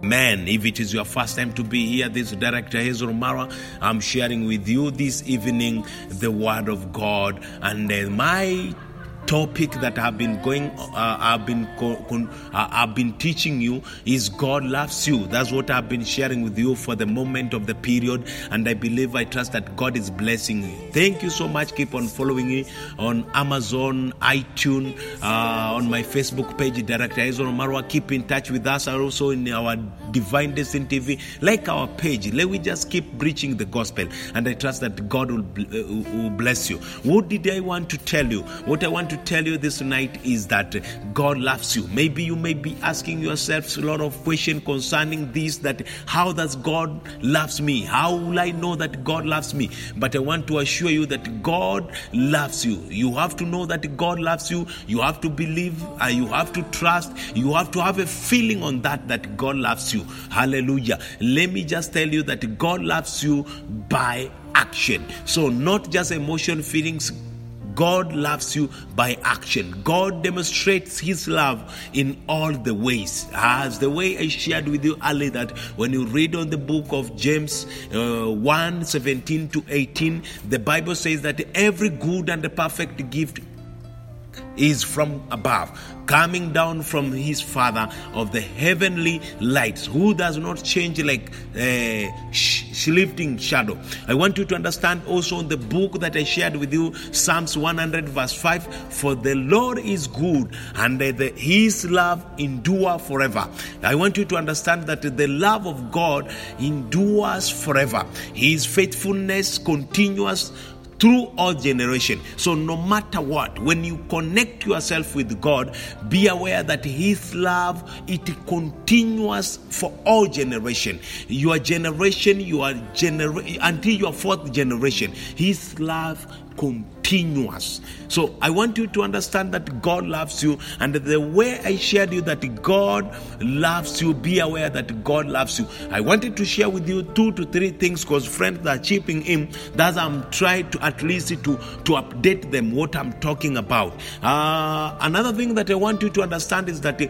Man, if it is your first time to be here, this is Director Hazel Mara. I'm sharing with you this evening the Word of God, and my topic that I've been going, uh, I've been, uh, I've been teaching you is God loves you. That's what I've been sharing with you for the moment of the period, and I believe, I trust that God is blessing you. Thank you so much. Keep on following me on Amazon, iTunes, uh, on my Facebook page, Director Hazel Marwa. Keep in touch with us, also in our Divine Destiny TV. Like our page, let we just keep preaching the gospel, and I trust that God will, will bless you. What did I want to tell you? What I want to tell you this night is that God loves you. Maybe you may be asking yourselves a lot of questions concerning this that how does God loves me? How will I know that God loves me? But I want to assure you that God loves you. You have to know that God loves you. You have to believe, uh, you have to trust, you have to have a feeling on that that God loves you. Hallelujah. Let me just tell you that God loves you by action. So not just emotion, feelings, God loves you by action. God demonstrates His love in all the ways. As the way I shared with you earlier, that when you read on the book of James uh, 1 17 to 18, the Bible says that every good and perfect gift is from above, coming down from his Father of the heavenly lights, who does not change like a uh, shifting shadow. I want you to understand also in the book that I shared with you, Psalms 100, verse 5 For the Lord is good, and the, his love endure forever. I want you to understand that the love of God endures forever, his faithfulness continues through all generation. So no matter what when you connect yourself with god be aware that his love it continues for all generation. Your generation your genera- until your fourth generation his love continuous. So I want you to understand that God loves you, and the way I shared you that God loves you, be aware that God loves you. I wanted to share with you two to three things because friends are chipping in. That I'm trying to at least to to update them what I'm talking about. Uh, another thing that I want you to understand is that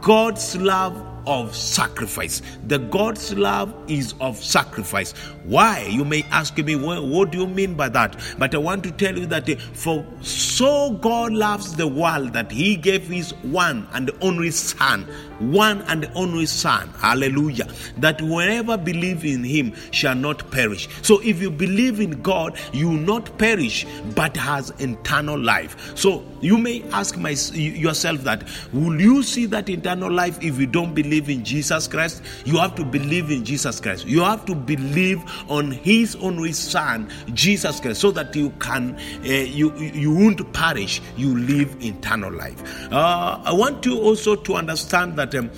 God's love of sacrifice. The God's love is of sacrifice. Why? You may ask me, well, what do you mean by that? But I want to tell you that eh, for so God loves the world that he gave his one and only son, one and only son, hallelujah, that whoever believe in him shall not perish. So if you believe in God, you will not perish, but has eternal life. So you may ask my, yourself that, will you see that eternal life if you don't believe believe in Jesus Christ, you have to believe in Jesus Christ. You have to believe on His only Son, Jesus Christ, so that you can uh, you you won't perish. You live eternal life. Uh, I want you also to understand that. Um,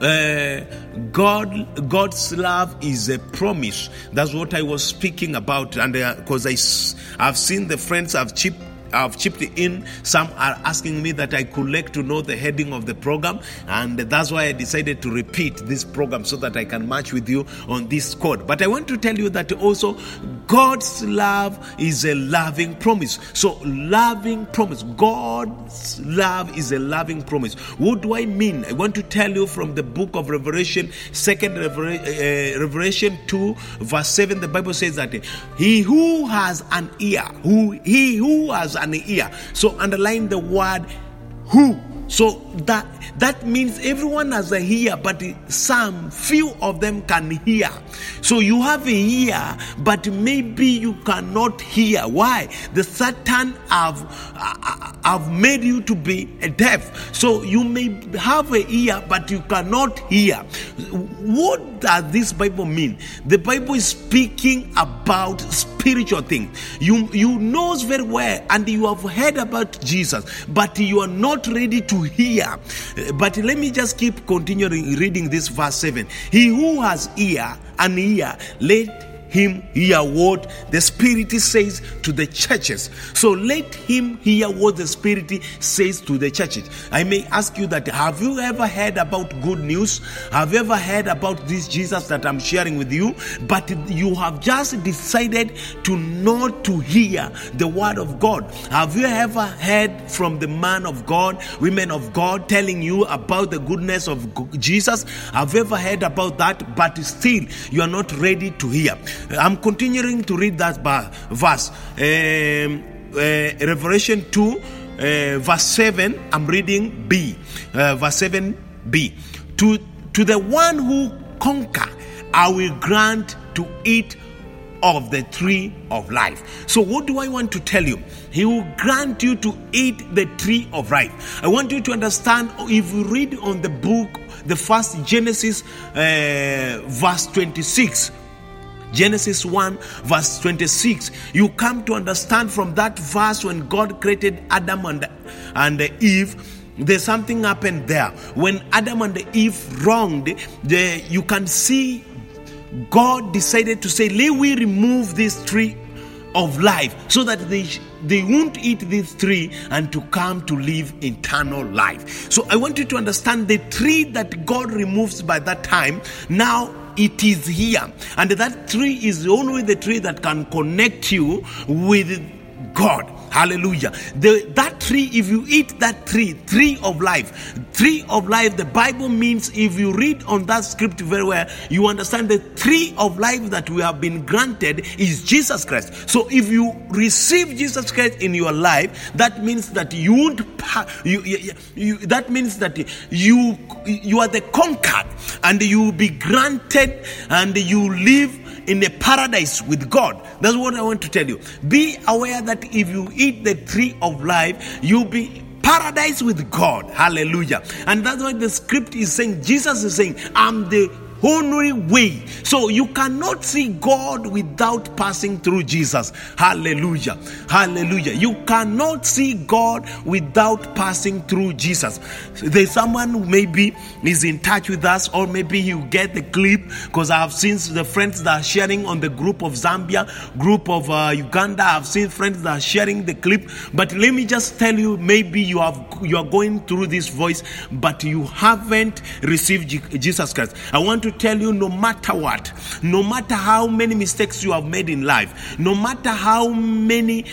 uh, God, God's love is a promise. That's what I was speaking about, and because uh, I, I've seen the friends I've chipped I've chipped in. Some are asking me that I could like to know the heading of the program, and that's why I decided to repeat this program so that I can match with you on this code. But I want to tell you that also God's love is a loving promise. So, loving promise. God's love is a loving promise. What do I mean? I want to tell you from the book of Revelation, second uh, Revelation 2, verse 7, the Bible says that he who has an ear, who he who has ear. So underline the word who. So that that means everyone has a ear, but some few of them can hear. So you have a ear, but maybe you cannot hear. Why? The Satan have uh, have made you to be a deaf. So you may have a ear, but you cannot hear. What does this Bible mean? The Bible is speaking about spiritual things. You you knows very well, and you have heard about Jesus, but you are not ready to hear. But let me just keep continuing reading this verse 7. He who has ear, an ear, let him hear what the Spirit says to the churches. So let him hear what the Spirit says to the churches. I may ask you that have you ever heard about good news? Have you ever heard about this Jesus that I'm sharing with you? But you have just decided to not to hear the word of God. Have you ever heard from the man of God, women of God telling you about the goodness of Jesus? Have you ever heard about that? But still you are not ready to hear. I'm continuing to read that verse. Um, uh, Revelation 2, uh, verse 7. I'm reading B. Uh, verse 7b. To, to the one who conquer, I will grant to eat of the tree of life. So, what do I want to tell you? He will grant you to eat the tree of life. I want you to understand if you read on the book, the first Genesis, uh, verse 26. Genesis 1, verse 26. You come to understand from that verse when God created Adam and, and Eve there's something happened there. When adam and eve wronged the, you can see god decided to say let we remove this tree of life so that they they won't eat this tree and to come to live eternal life. So i want you to understand the tree that god removes by that time. Now it is here. And that tree is only the tree that can connect you with god Hallelujah. The, that tree, if you eat that tree, tree of life, tree of life, the Bible means if you read on that script very well, you understand the tree of life that we have been granted is Jesus Christ. So if you receive Jesus Christ in your life, that means that you won't, you, you, you that means that you, you are the conquered and you will be granted and you live in a paradise with God. That's what I want to tell you. Be aware that if you eat the tree of life, you'll be paradise with God. Hallelujah. And that's why the script is saying, Jesus is saying, I'm the only way. So you cannot see God without passing through Jesus. Hallelujah. Hallelujah. You cannot see God without passing through Jesus. There's someone who maybe is in touch with us, or maybe you get the clip because I've seen the friends that are sharing on the group of Zambia, group of uh, Uganda. I've seen friends that are sharing the clip. But let me just tell you, maybe you have you are going through this voice, but you haven't received Jesus Christ. I want to tell you no matter what, no matter how many mistakes you have made in life, no matter how many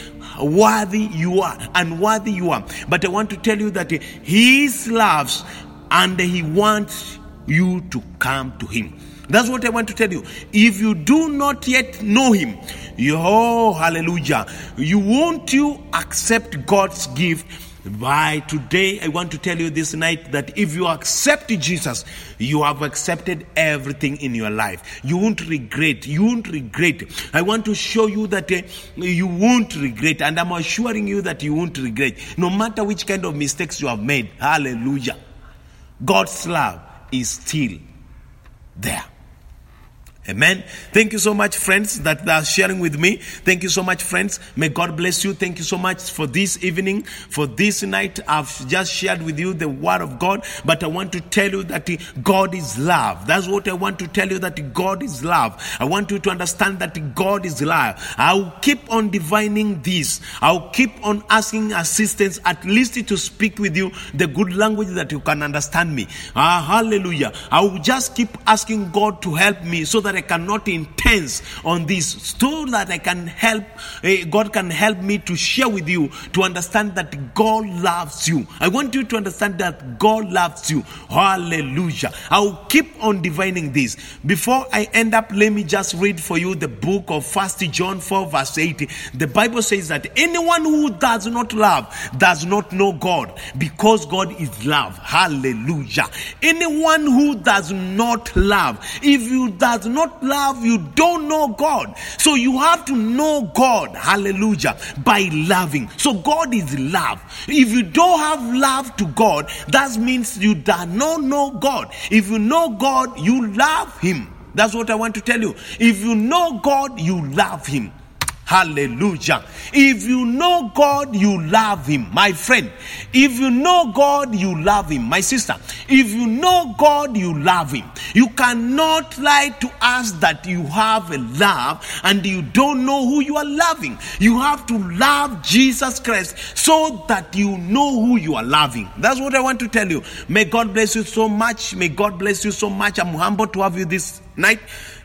worthy you are, unworthy you are, but I want to tell you that He loves and He wants you to come to Him. That's what I want to tell you. If you do not yet know Him, oh, hallelujah, you won't you accept God's gift by today, I want to tell you this night that if you accept Jesus, you have accepted everything in your life. You won't regret. You won't regret. I want to show you that uh, you won't regret, and I'm assuring you that you won't regret, no matter which kind of mistakes you have made. Hallelujah. God's love is still there. Amen. Thank you so much, friends, that are sharing with me. Thank you so much, friends. May God bless you. Thank you so much for this evening, for this night. I've just shared with you the word of God, but I want to tell you that God is love. That's what I want to tell you that God is love. I want you to understand that God is love. I'll keep on divining this. I'll keep on asking assistance at least to speak with you the good language that you can understand me. Ah, hallelujah. I will just keep asking God to help me so that that I cannot intense on this, so that I can help, uh, God can help me to share with you to understand that God loves you. I want you to understand that God loves you. Hallelujah. I'll keep on divining this. Before I end up, let me just read for you the book of First John 4, verse 8. The Bible says that anyone who does not love does not know God because God is love. Hallelujah. Anyone who does not love, if you does not not love, you don't know God. So you have to know God, hallelujah, by loving. So God is love. If you don't have love to God, that means you do not know God. If you know God, you love Him. That's what I want to tell you. If you know God, you love Him. Hallelujah. If you know God, you love Him. My friend, if you know God, you love Him. My sister, if you know God, you love Him. You cannot lie to us that you have a love and you don't know who you are loving. You have to love Jesus Christ so that you know who you are loving. That's what I want to tell you. May God bless you so much. May God bless you so much. I'm humbled to have you this night.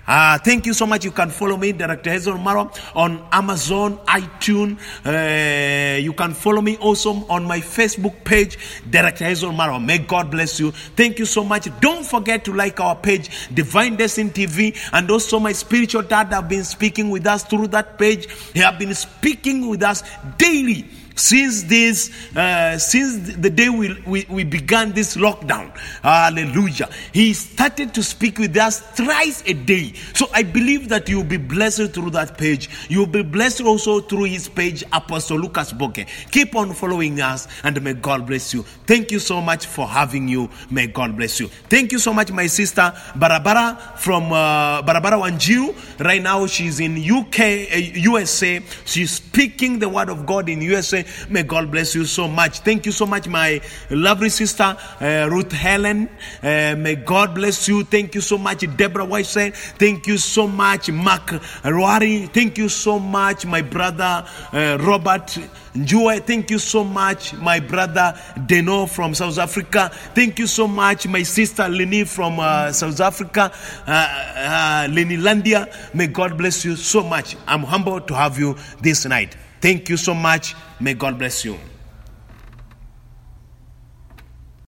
Uh, thank you so much. You can follow me, Director Hazel Maro, on Amazon, iTunes. Uh, you can follow me also on my Facebook page, Director Hazel Maro. May God bless you. Thank you so much. Don't forget to like our page, Divine Destiny TV, and also my spiritual dad have been speaking with us through that page. He have been speaking with us daily since this uh, since the day we, we, we began this lockdown hallelujah he started to speak with us thrice a day. So i believe that you'll be blessed through that page. You'll be blessed also through his page apostle lucas boke. Keep on following us and may god bless you. Thank you so much for having you. May god bless you. Thank you so much my sister barabara from uh, barabara wanjiru right now she's in uk uh, usa she's speaking the word of god in usa May God bless you so much. Thank you so much, my lovely sister uh, Ruth Helen. Uh, may God bless you. Thank you so much, Deborah Weiss. Thank you so much, Mark Roari. Thank you so much, my brother uh, Robert. Njue, thank you so much, my brother Deno from South Africa. Thank you so much, my sister Leni from uh, South Africa, uh, uh, Leni Landia. May God bless you so much. I'm humbled to have you this night. Thank you so much. May God bless you.